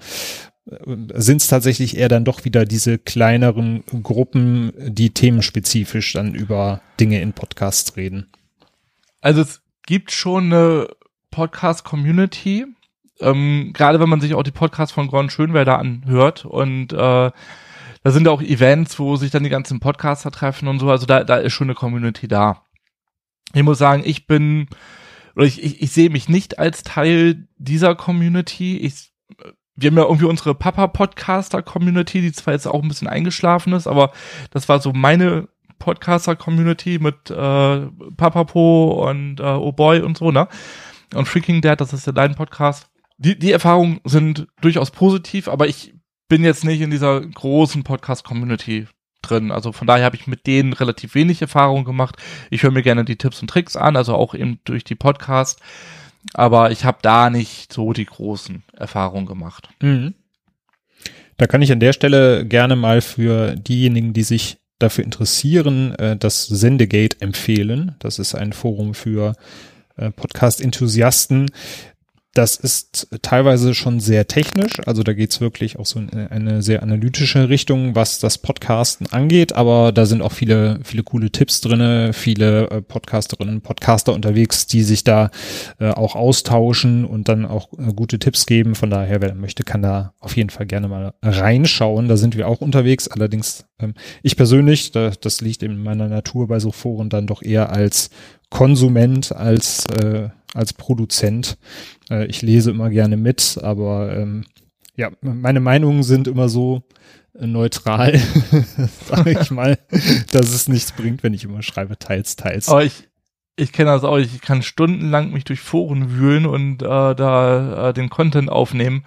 äh, sind es tatsächlich eher dann doch wieder diese kleineren Gruppen, die themenspezifisch dann über Dinge in Podcasts reden? Also es gibt schon eine Podcast-Community. Ähm, Gerade wenn man sich auch die Podcasts von Gordon Schönwälder anhört und äh, da sind auch Events, wo sich dann die ganzen Podcaster treffen und so. Also da, da ist schon eine Community da. Ich muss sagen, ich bin oder ich, ich, ich sehe mich nicht als Teil dieser Community. Ich, wir haben ja irgendwie unsere Papa-Podcaster-Community, die zwar jetzt auch ein bisschen eingeschlafen ist, aber das war so meine Podcaster-Community mit äh, Papapo und äh, Oh Boy und so, ne? Und Freaking Dad, das ist ja dein Podcast. Die, die Erfahrungen sind durchaus positiv, aber ich bin jetzt nicht in dieser großen Podcast-Community drin. Also von daher habe ich mit denen relativ wenig Erfahrung gemacht. Ich höre mir gerne die Tipps und Tricks an, also auch eben durch die Podcast. Aber ich habe da nicht so die großen Erfahrungen gemacht. Mhm. Da kann ich an der Stelle gerne mal für diejenigen, die sich dafür interessieren, äh, das Sendegate empfehlen. Das ist ein Forum für äh, Podcast-Enthusiasten. Das ist teilweise schon sehr technisch, also da geht's wirklich auch so in eine sehr analytische Richtung, was das Podcasten angeht, aber da sind auch viele, viele coole Tipps drinne, viele äh, Podcasterinnen, Podcaster unterwegs, die sich da äh, auch austauschen und dann auch äh, gute Tipps geben. Von daher, wer möchte, kann da auf jeden Fall gerne mal reinschauen. Da sind wir auch unterwegs. Allerdings, ähm, ich persönlich, da, das liegt in meiner Natur bei so Foren dann doch eher als Konsument als, äh, als Produzent. Äh, ich lese immer gerne mit, aber ähm, ja, meine Meinungen sind immer so äh, neutral, sage ich mal, dass es nichts bringt, wenn ich immer schreibe, teils, teils. Aber ich, ich kenne das auch, ich kann stundenlang mich durch Foren wühlen und äh, da äh, den Content aufnehmen.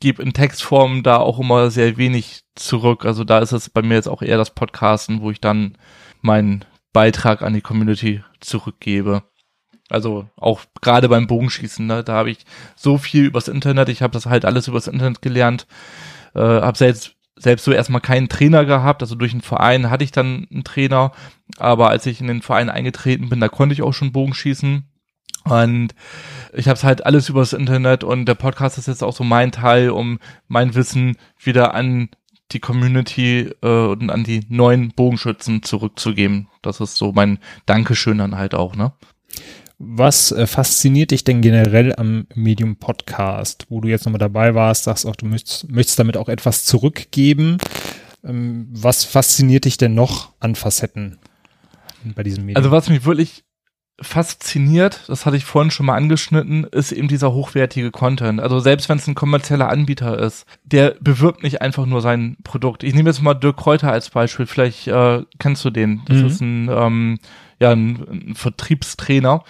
Gebe in Textform da auch immer sehr wenig zurück. Also da ist es bei mir jetzt auch eher das Podcasten, wo ich dann meinen Beitrag an die Community zurückgebe. Also auch gerade beim Bogenschießen, ne, da habe ich so viel übers Internet, ich habe das halt alles übers Internet gelernt, äh, habe selbst selbst so erstmal keinen Trainer gehabt, also durch einen Verein hatte ich dann einen Trainer, aber als ich in den Verein eingetreten bin, da konnte ich auch schon Bogenschießen und ich habe es halt alles übers Internet und der Podcast ist jetzt auch so mein Teil, um mein Wissen wieder an die Community äh, und an die neuen Bogenschützen zurückzugeben. Das ist so mein Dankeschön dann halt auch, ne? Was äh, fasziniert dich denn generell am Medium Podcast, wo du jetzt nochmal dabei warst, sagst auch, du möchtest, möchtest damit auch etwas zurückgeben. Ähm, was fasziniert dich denn noch an Facetten bei diesem Medium? Also was mich wirklich fasziniert, das hatte ich vorhin schon mal angeschnitten, ist eben dieser hochwertige Content. Also selbst wenn es ein kommerzieller Anbieter ist, der bewirbt nicht einfach nur sein Produkt. Ich nehme jetzt mal Dirk Kräuter als Beispiel, vielleicht äh, kennst du den. Das mhm. ist ein, ähm, ja, ein, ein Vertriebstrainer.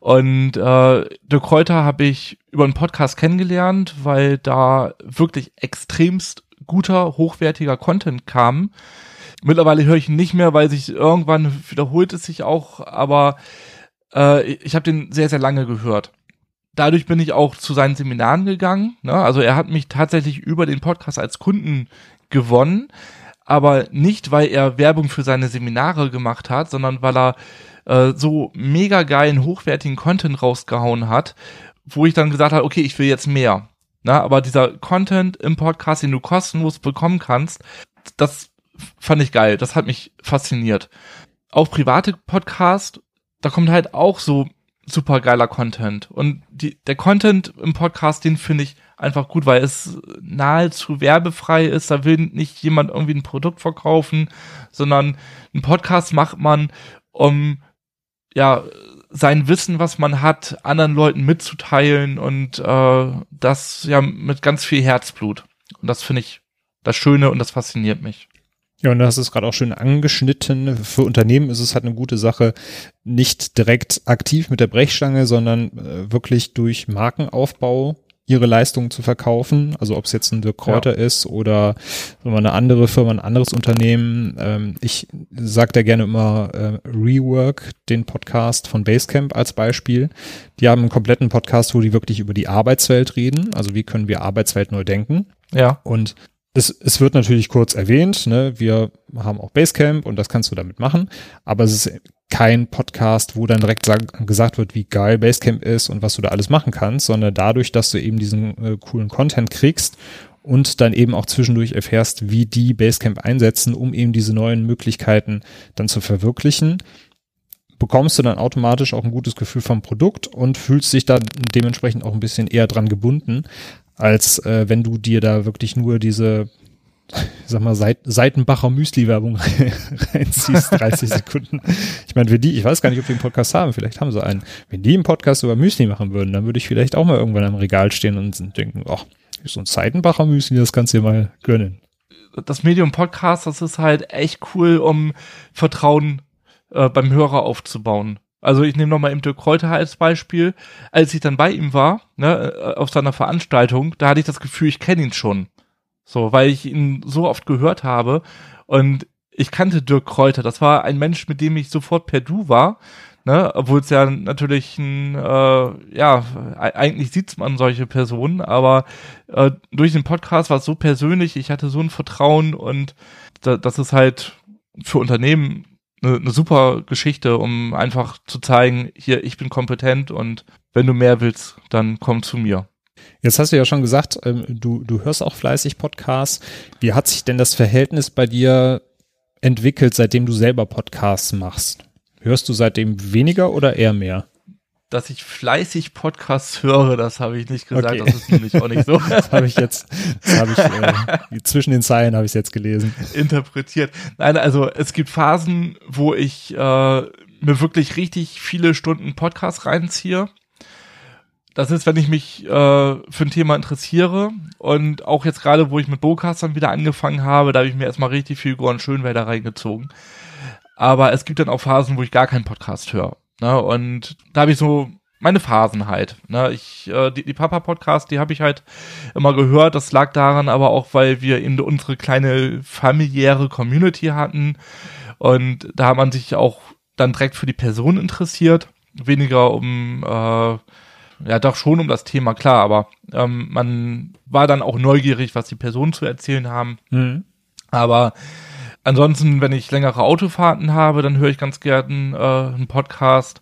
Und äh, Dirk Kräuter habe ich über einen Podcast kennengelernt, weil da wirklich extremst guter, hochwertiger Content kam. Mittlerweile höre ich ihn nicht mehr, weil sich irgendwann wiederholt es sich auch, aber äh, ich habe den sehr, sehr lange gehört. Dadurch bin ich auch zu seinen Seminaren gegangen. Ne? Also er hat mich tatsächlich über den Podcast als Kunden gewonnen, aber nicht, weil er Werbung für seine Seminare gemacht hat, sondern weil er äh, so mega geilen, hochwertigen Content rausgehauen hat, wo ich dann gesagt habe, okay, ich will jetzt mehr. Na, aber dieser Content im Podcast, den du kostenlos bekommen kannst, das fand ich geil. Das hat mich fasziniert. Auch private Podcast da kommt halt auch so super geiler Content. Und die, der Content im Podcast, den finde ich einfach gut, weil es nahezu werbefrei ist. Da will nicht jemand irgendwie ein Produkt verkaufen, sondern ein Podcast macht man, um ja sein Wissen, was man hat, anderen Leuten mitzuteilen und äh, das ja mit ganz viel Herzblut. Und das finde ich das Schöne und das fasziniert mich. Ja, und das ist gerade auch schön angeschnitten. Für Unternehmen ist es halt eine gute Sache, nicht direkt aktiv mit der Brechstange, sondern äh, wirklich durch Markenaufbau ihre Leistungen zu verkaufen. Also ob es jetzt ein Dirk Kräuter ja. ist oder eine andere Firma, ein anderes Unternehmen. Ähm, ich sage da gerne immer äh, Rework, den Podcast von Basecamp als Beispiel. Die haben einen kompletten Podcast, wo die wirklich über die Arbeitswelt reden. Also wie können wir Arbeitswelt neu denken. Ja. Und es, es wird natürlich kurz erwähnt, ne, wir haben auch Basecamp und das kannst du damit machen, aber es ist kein Podcast, wo dann direkt sag, gesagt wird, wie geil Basecamp ist und was du da alles machen kannst, sondern dadurch, dass du eben diesen äh, coolen Content kriegst und dann eben auch zwischendurch erfährst, wie die Basecamp einsetzen, um eben diese neuen Möglichkeiten dann zu verwirklichen, bekommst du dann automatisch auch ein gutes Gefühl vom Produkt und fühlst dich dann dementsprechend auch ein bisschen eher dran gebunden, als äh, wenn du dir da wirklich nur diese, sag mal, Seit Seitenbacher Müsli-Werbung reinziehst, 30 Sekunden. Ich meine, wenn die, ich weiß gar nicht, ob die einen Podcast haben, vielleicht haben sie einen. Wenn die einen Podcast über Müsli machen würden, dann würde ich vielleicht auch mal irgendwann am Regal stehen und denken, ach, so ein Seitenbacher Müsli, das kannst du dir mal gönnen. Das Medium Podcast, das ist halt echt cool, um Vertrauen äh, beim Hörer aufzubauen. Also ich nehme nochmal Dirk Kräuter als Beispiel. Als ich dann bei ihm war, ne, äh, auf seiner Veranstaltung, da hatte ich das Gefühl, ich kenne ihn schon. So, weil ich ihn so oft gehört habe und ich kannte Dirk Kräuter. Das war ein Mensch, mit dem ich sofort per Du war. Ne, obwohl es ja natürlich ein, äh, ja, eigentlich sieht man solche Personen, aber äh, durch den Podcast war es so persönlich, ich hatte so ein Vertrauen und da, das ist halt für Unternehmen eine, eine super Geschichte, um einfach zu zeigen, hier, ich bin kompetent und wenn du mehr willst, dann komm zu mir. Jetzt hast du ja schon gesagt, ähm, du, du hörst auch fleißig Podcasts. Wie hat sich denn das Verhältnis bei dir entwickelt, seitdem du selber Podcasts machst? Hörst du seitdem weniger oder eher mehr? Dass ich fleißig Podcasts höre, das habe ich nicht gesagt, okay. das ist nämlich auch nicht so. das habe ich jetzt, das habe ich, äh, zwischen den Zeilen habe ich es jetzt gelesen. Interpretiert. Nein, also es gibt Phasen, wo ich äh, mir wirklich richtig viele Stunden Podcasts reinziehe. Das ist, wenn ich mich äh, für ein Thema interessiere und auch jetzt gerade, wo ich mit Bocastern wieder angefangen habe, da habe ich mir erstmal richtig viel Gorn Schönwälder reingezogen. Aber es gibt dann auch Phasen, wo ich gar keinen Podcast höre. Ne? Und da habe ich so meine Phasen halt. Ne? Ich, äh, die, die Papa-Podcast, die habe ich halt immer gehört. Das lag daran aber auch, weil wir in unsere kleine familiäre Community hatten. Und da hat man sich auch dann direkt für die Person interessiert. Weniger um, äh, ja doch schon um das Thema, klar, aber ähm, man war dann auch neugierig, was die Personen zu erzählen haben. Mhm. Aber ansonsten, wenn ich längere Autofahrten habe, dann höre ich ganz gern äh, einen Podcast.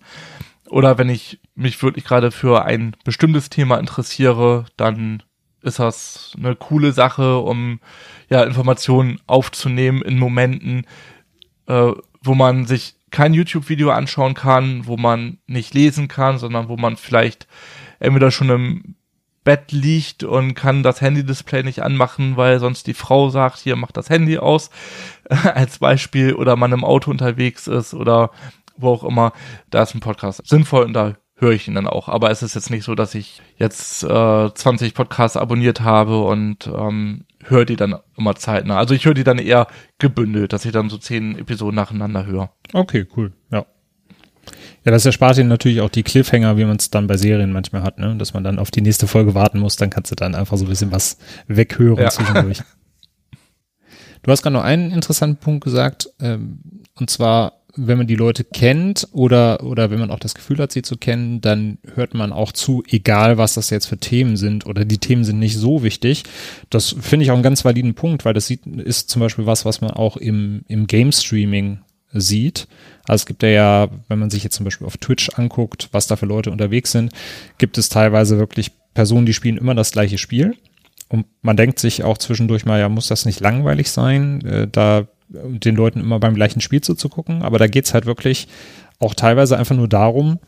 Oder wenn ich mich wirklich gerade für ein bestimmtes Thema interessiere, dann ist das eine coole Sache, um ja Informationen aufzunehmen in Momenten, äh, wo man sich kein YouTube-Video anschauen kann, wo man nicht lesen kann, sondern wo man vielleicht entweder schon im Bett liegt und kann das Handy-Display nicht anmachen, weil sonst die Frau sagt, hier macht das Handy aus, als Beispiel, oder man im Auto unterwegs ist oder wo auch immer, da ist ein Podcast sinnvoll und da höre ich ihn dann auch. Aber es ist jetzt nicht so, dass ich jetzt äh, 20 Podcasts abonniert habe und ähm, höre die dann immer zeitnah. Also ich höre die dann eher gebündelt, dass ich dann so zehn Episoden nacheinander höre. Okay, cool, ja. Ja, das erspart Ihnen natürlich auch die Cliffhanger, wie man es dann bei Serien manchmal hat, ne? Dass man dann auf die nächste Folge warten muss, dann kannst du dann einfach so ein bisschen was weghören ja. zwischendurch. Du hast gerade noch einen interessanten Punkt gesagt, ähm, und zwar wenn man die Leute kennt oder, oder wenn man auch das Gefühl hat, sie zu kennen, dann hört man auch zu, egal was das jetzt für Themen sind oder die Themen sind nicht so wichtig. Das finde ich auch einen ganz validen Punkt, weil das sieht, ist zum Beispiel was, was man auch im, im Game Streaming sieht. Also es gibt ja, ja, wenn man sich jetzt zum Beispiel auf Twitch anguckt, was da für Leute unterwegs sind, gibt es teilweise wirklich Personen, die spielen immer das gleiche Spiel. Und man denkt sich auch zwischendurch mal, ja, muss das nicht langweilig sein? Äh, da den Leuten immer beim gleichen Spiel zuzugucken, aber da geht's halt wirklich auch teilweise einfach nur darum,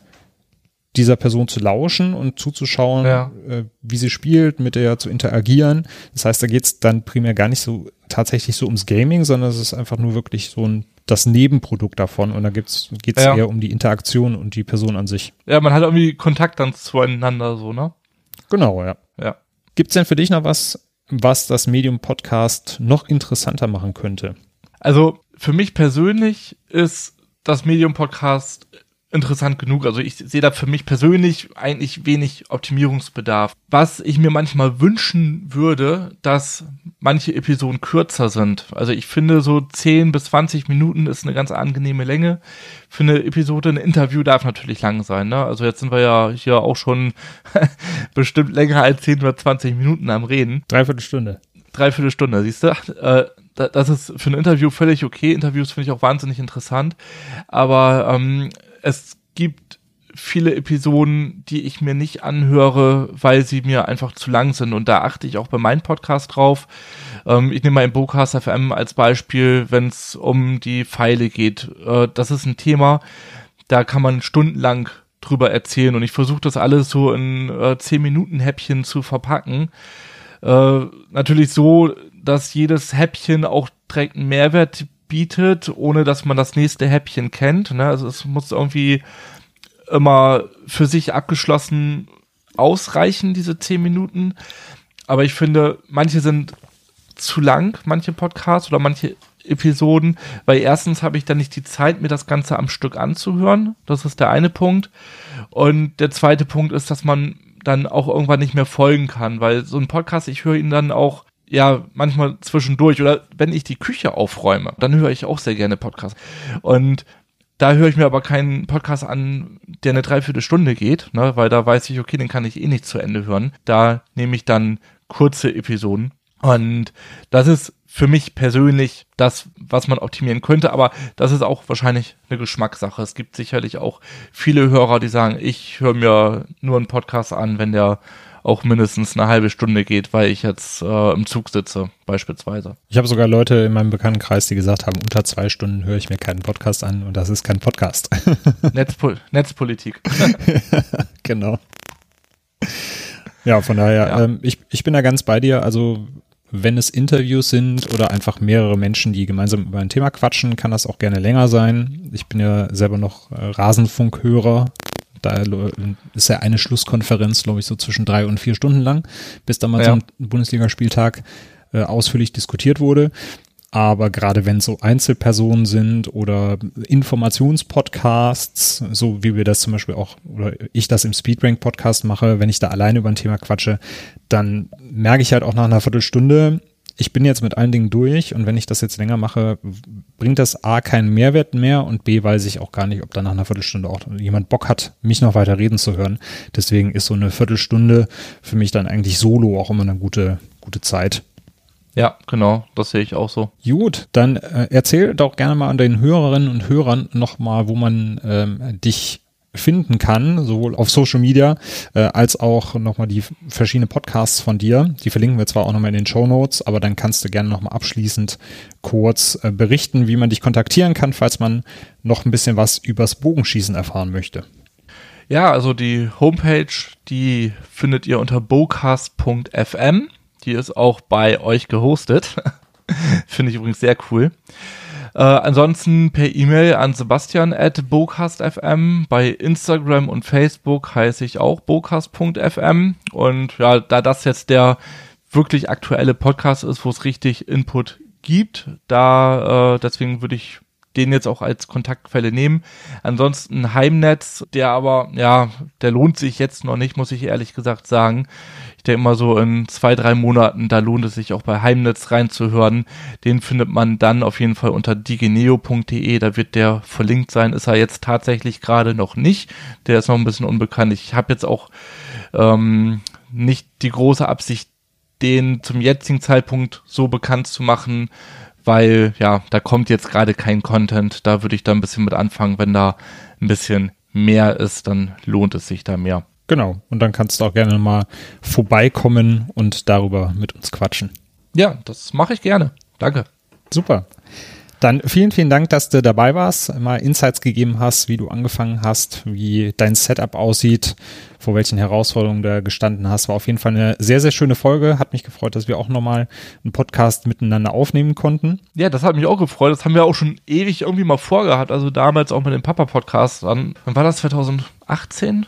dieser Person zu lauschen und zuzuschauen, ja. äh, wie sie spielt, mit der zu interagieren. Das heißt, da geht's dann primär gar nicht so tatsächlich so ums Gaming, sondern es ist einfach nur wirklich so ein das Nebenprodukt davon und da gibt's geht's ja. eher um die Interaktion und die Person an sich. Ja, man hat irgendwie Kontakt dann zueinander so, ne? Genau, ja. Ja. Gibt's denn für dich noch was, was das Medium Podcast noch interessanter machen könnte? Also für mich persönlich ist das Medium Podcast interessant genug. Also ich sehe da für mich persönlich eigentlich wenig Optimierungsbedarf. Was ich mir manchmal wünschen würde, dass manche Episoden kürzer sind. Also ich finde so 10 bis 20 Minuten ist eine ganz angenehme Länge. Für eine Episode, ein Interview darf natürlich lang sein. Ne? Also jetzt sind wir ja hier auch schon bestimmt länger als 10 oder 20 Minuten am Reden. Dreiviertel Stunde. Dreiviertel Stunde, siehst du? Äh, das ist für ein Interview völlig okay. Interviews finde ich auch wahnsinnig interessant. Aber ähm, es gibt viele Episoden, die ich mir nicht anhöre, weil sie mir einfach zu lang sind. Und da achte ich auch bei meinem Podcast drauf. Ähm, ich nehme mal im Bocast FM als Beispiel, wenn es um die Pfeile geht. Äh, das ist ein Thema, da kann man stundenlang drüber erzählen. Und ich versuche das alles so in äh, 10 Minuten Häppchen zu verpacken. Äh, natürlich so, dass jedes Häppchen auch direkt einen Mehrwert bietet, ohne dass man das nächste Häppchen kennt. Ne? Also es muss irgendwie immer für sich abgeschlossen ausreichen, diese zehn Minuten. Aber ich finde, manche sind zu lang, manche Podcasts oder manche Episoden, weil erstens habe ich dann nicht die Zeit, mir das Ganze am Stück anzuhören. Das ist der eine Punkt. Und der zweite Punkt ist, dass man dann auch irgendwann nicht mehr folgen kann, weil so ein Podcast, ich höre ihn dann auch ja, manchmal zwischendurch oder wenn ich die Küche aufräume, dann höre ich auch sehr gerne Podcasts. Und da höre ich mir aber keinen Podcast an, der eine Dreiviertelstunde geht, ne, weil da weiß ich, okay, den kann ich eh nicht zu Ende hören. Da nehme ich dann kurze Episoden. Und das ist für mich persönlich das, was man optimieren könnte, aber das ist auch wahrscheinlich eine Geschmackssache. Es gibt sicherlich auch viele Hörer, die sagen, ich höre mir nur einen Podcast an, wenn der auch mindestens eine halbe Stunde geht, weil ich jetzt äh, im Zug sitze, beispielsweise. Ich habe sogar Leute in meinem Bekanntenkreis, die gesagt haben, unter zwei Stunden höre ich mir keinen Podcast an und das ist kein Podcast. Netzpol Netzpolitik. genau. Ja, von daher, ja. Ähm, ich, ich bin da ganz bei dir. Also wenn es Interviews sind oder einfach mehrere Menschen, die gemeinsam über ein Thema quatschen, kann das auch gerne länger sein. Ich bin ja selber noch äh, Rasenfunkhörer da ist ja eine Schlusskonferenz, glaube ich, so zwischen drei und vier Stunden lang, bis dann mal ja. so ein Bundesligaspieltag äh, ausführlich diskutiert wurde. Aber gerade wenn so Einzelpersonen sind oder Informationspodcasts, so wie wir das zum Beispiel auch, oder ich das im Speedrank Podcast mache, wenn ich da alleine über ein Thema quatsche, dann merke ich halt auch nach einer Viertelstunde, ich bin jetzt mit allen Dingen durch und wenn ich das jetzt länger mache, bringt das A keinen Mehrwert mehr und B weiß ich auch gar nicht, ob da nach einer Viertelstunde auch jemand Bock hat, mich noch weiter reden zu hören. Deswegen ist so eine Viertelstunde für mich dann eigentlich solo auch immer eine gute, gute Zeit. Ja, genau, das sehe ich auch so. Gut, dann äh, erzähl doch gerne mal an den Hörerinnen und Hörern nochmal, wo man ähm, dich finden kann, sowohl auf Social Media äh, als auch nochmal die verschiedenen Podcasts von dir. Die verlinken wir zwar auch nochmal in den Show Notes, aber dann kannst du gerne nochmal abschließend kurz äh, berichten, wie man dich kontaktieren kann, falls man noch ein bisschen was übers Bogenschießen erfahren möchte. Ja, also die Homepage, die findet ihr unter bocast.fm. Die ist auch bei euch gehostet. Finde ich übrigens sehr cool. Äh, ansonsten per E-Mail an Sebastian at bocast.fm. Bei Instagram und Facebook heiße ich auch bocast.fm. Und ja, da das jetzt der wirklich aktuelle Podcast ist, wo es richtig Input gibt, da äh, deswegen würde ich den jetzt auch als Kontaktquelle nehmen. Ansonsten Heimnetz, der aber, ja, der lohnt sich jetzt noch nicht, muss ich ehrlich gesagt sagen. Denke mal so in zwei, drei Monaten, da lohnt es sich auch bei Heimnetz reinzuhören. Den findet man dann auf jeden Fall unter digeneo.de, da wird der verlinkt sein. Ist er jetzt tatsächlich gerade noch nicht. Der ist noch ein bisschen unbekannt. Ich habe jetzt auch ähm, nicht die große Absicht, den zum jetzigen Zeitpunkt so bekannt zu machen, weil ja, da kommt jetzt gerade kein Content. Da würde ich da ein bisschen mit anfangen. Wenn da ein bisschen mehr ist, dann lohnt es sich da mehr. Genau. Und dann kannst du auch gerne mal vorbeikommen und darüber mit uns quatschen. Ja, das mache ich gerne. Danke. Super. Dann vielen, vielen Dank, dass du dabei warst, mal Insights gegeben hast, wie du angefangen hast, wie dein Setup aussieht, vor welchen Herausforderungen du gestanden hast. War auf jeden Fall eine sehr, sehr schöne Folge. Hat mich gefreut, dass wir auch nochmal einen Podcast miteinander aufnehmen konnten. Ja, das hat mich auch gefreut. Das haben wir auch schon ewig irgendwie mal vorgehabt. Also damals auch mit dem Papa-Podcast. Wann war das? 2018?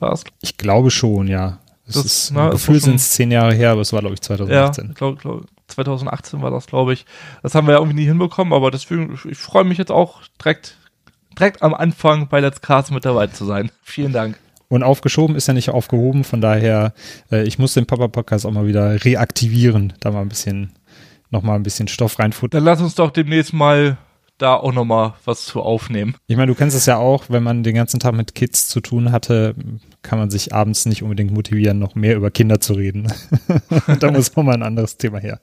War es? Ich glaube schon, ja. Es das, ist, na, Gefühl sind es zehn Jahre her, aber es war, glaube ich, 2018. Ja, glaube glaub, 2018 war das, glaube ich. Das haben wir ja irgendwie nie hinbekommen, aber deswegen, ich freue mich jetzt auch direkt, direkt am Anfang bei Let's Cast mit dabei zu sein. Vielen Dank. Und aufgeschoben ist ja nicht aufgehoben, von daher, äh, ich muss den Papa-Podcast auch mal wieder reaktivieren, da mal ein bisschen, noch mal ein bisschen Stoff reinfuttern. Dann lass uns doch demnächst mal da auch nochmal was zu aufnehmen. Ich meine, du kennst es ja auch, wenn man den ganzen Tag mit Kids zu tun hatte, kann man sich abends nicht unbedingt motivieren, noch mehr über Kinder zu reden. da muss noch mal ein anderes Thema her.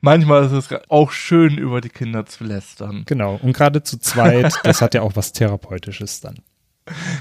Manchmal ist es auch schön, über die Kinder zu lästern. Genau. Und gerade zu zweit, das hat ja auch was Therapeutisches dann.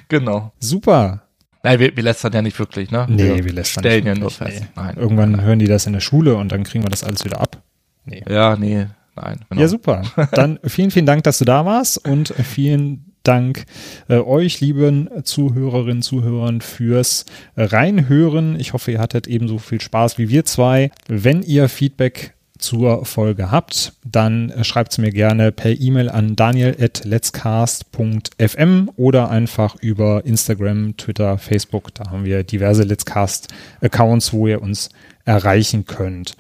Genau. Super. Nein, wir, wir lästern ja nicht wirklich, ne? Nee, wir, wir lästern stellen nicht. Stellen ja nur fest. Nee. Nein, Irgendwann hören die das in der Schule und dann kriegen wir das alles wieder ab. Nee. Ja, nee, nein. Genau. Ja, super. Dann vielen, vielen Dank, dass du da warst und vielen Dank äh, euch, lieben Zuhörerinnen, Zuhörern, fürs Reinhören. Ich hoffe, ihr hattet ebenso viel Spaß wie wir zwei. Wenn ihr Feedback zur Folge habt, dann schreibt es mir gerne per E-Mail an daniel.letscast.fm oder einfach über Instagram, Twitter, Facebook. Da haben wir diverse Letscast-Accounts, wo ihr uns erreichen könnt.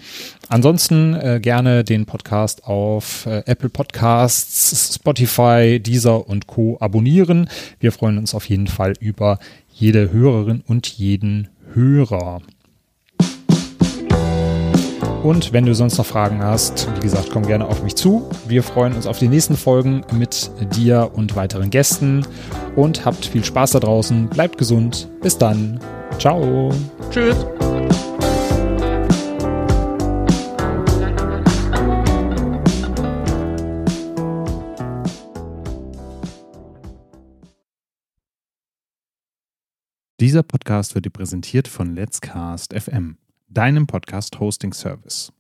Ansonsten äh, gerne den Podcast auf äh, Apple Podcasts, Spotify, Deezer und Co. abonnieren. Wir freuen uns auf jeden Fall über jede Hörerin und jeden Hörer. Und wenn du sonst noch Fragen hast, wie gesagt, komm gerne auf mich zu. Wir freuen uns auf die nächsten Folgen mit dir und weiteren Gästen und habt viel Spaß da draußen. Bleibt gesund. Bis dann. Ciao. Tschüss. Dieser Podcast wird dir präsentiert von Let's Cast FM deinem Podcast-Hosting-Service.